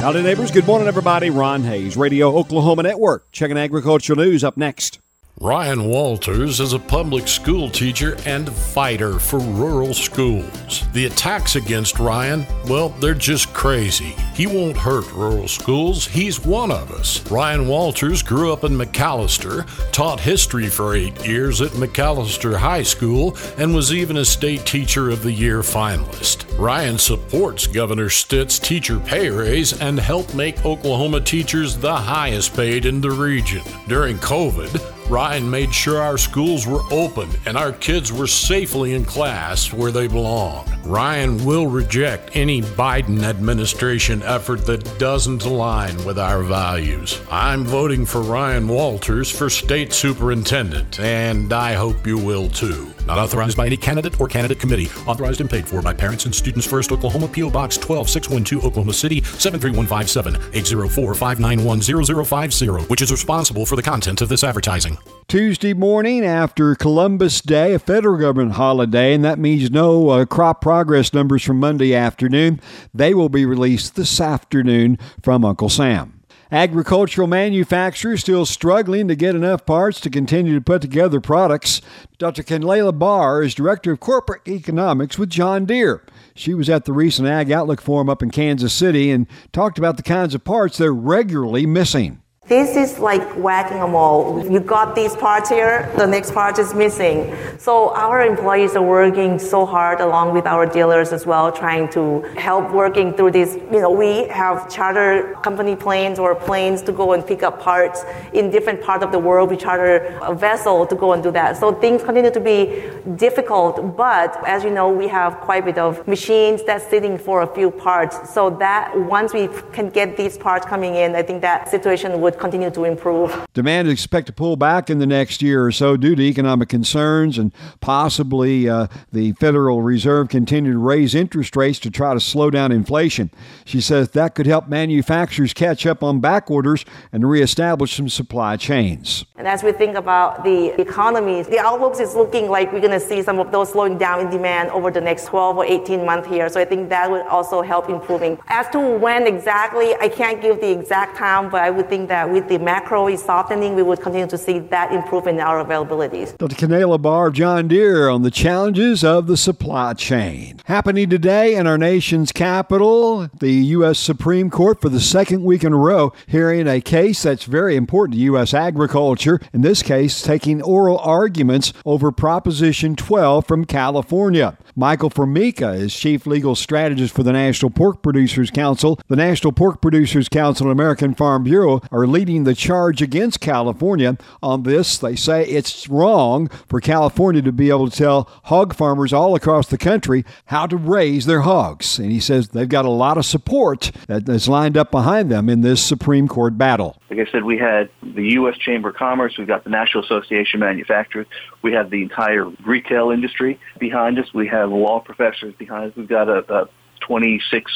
Howdy, neighbors. Good morning, everybody. Ron Hays, Radio Oklahoma Network. Checking agricultural news up next. Ryan Walters is a public school teacher and fighter for rural schools. The attacks against Ryan, well, they're just crazy. He won't hurt rural schools, he's one of us. Ryan Walters grew up in McAlester, taught history for eight years at McAlester High School, and was even a State Teacher of the Year finalist. Ryan supports Governor Stitt's teacher pay raise and helped make Oklahoma teachers the highest paid in the region. During COVID, Ryan made sure our schools were open and our kids were safely in class where they belong. Ryan will reject any Biden administration effort that doesn't align with our values. I'm voting for Ryan Walters for state superintendent, and I hope you will too. Not authorized by any candidate or candidate committee. Authorized and paid for by Parents and Students First Oklahoma P.O. Box 12612 Oklahoma City 73157 804 591 0050, which is responsible for the content of this advertising. Tuesday morning after Columbus Day, a federal government holiday, and that means no uh, crop progress numbers from Monday afternoon. They will be released this afternoon from Uncle Sam. Agricultural manufacturers still struggling to get enough parts to continue to put together products. Dr. Kenlela Barr is Director of Corporate Economics with John Deere. She was at the recent Ag Outlook Forum up in Kansas City and talked about the kinds of parts they're regularly missing. This is like whacking a mole. You got these parts here, the next part is missing. So our employees are working so hard along with our dealers as well, trying to help working through this. You know, we have charter company planes or planes to go and pick up parts in different parts of the world. We charter a vessel to go and do that. So things continue to be difficult, but as you know, we have quite a bit of machines that's sitting for a few parts. So that once we can get these parts coming in, I think that situation would continue to improve. Demand is expected to pull back in the next year or so due to economic concerns and possibly uh, the Federal Reserve continue to raise interest rates to try to slow down inflation. She says that could help manufacturers catch up on back orders and reestablish some supply chains. And as we think about the economy, the outlook is looking like we're going to see some of those slowing down in demand over the next 12 or 18 months here. So I think that would also help improving. As to when exactly, I can't give the exact time, but I would think that with the macro is softening, we would continue to see that improvement in our availabilities. Dr. Kenlela Barr of John Deere on the challenges of the supply chain. Happening today in our nation's capital, the U.S. Supreme Court for the second week in a row hearing a case that's very important to U.S. agriculture. In this case, taking oral arguments over Proposition 12 from California. Michael Formica is Chief Legal Strategist for the National Pork Producers Council. The National Pork Producers Council and American Farm Bureau are leading the charge against California on this. They say it's wrong for California to be able to tell hog farmers all across the country how to raise their hogs. And he says they've got a lot of support that's lined up behind them in this Supreme Court battle. Like I said, we had the U.S. Chamber of Commerce, we've got the National Association of Manufacturers, we have the entire retail industry behind us, we have law professors behind us, we've got a 26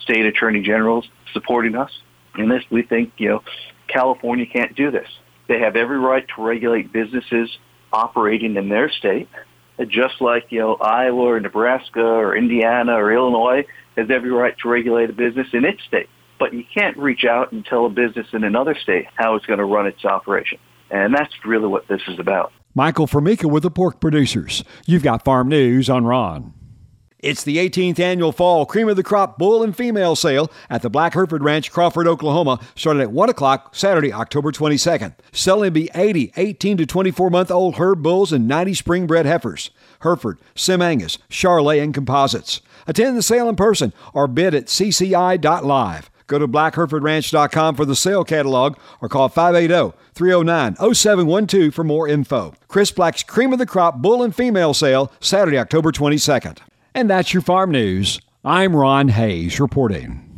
state attorney generals supporting us. In this, we think, you know, California can't do this. They have every right to regulate businesses operating in their state, uh, just like you know Iowa or Nebraska or Indiana or Illinois has every right to regulate a business in its state. But you can't reach out and tell a business in another state how it's going to run its operation. And that's really what this is about. Michael Formica with the Pork Producers. You've got Farm News on Ron. It's the 18th annual Fall Cream of the Crop Bull and Female Sale at the Black Hereford Ranch, Crawford, Oklahoma, starting at 1 o'clock Saturday, October 22nd. Selling be 80 18 to 24 month old herd bulls and 90 spring bred heifers. Hereford, Sim Angus, Charolais, and composites. Attend the sale in person or bid at cci.live. Go to blackherefordranch.com for the sale catalog or call 580 309 0712 for more info. Chris Black's Cream of the Crop Bull and Female Sale, Saturday, October 22nd. And that's your farm news. I'm Ron Hays reporting.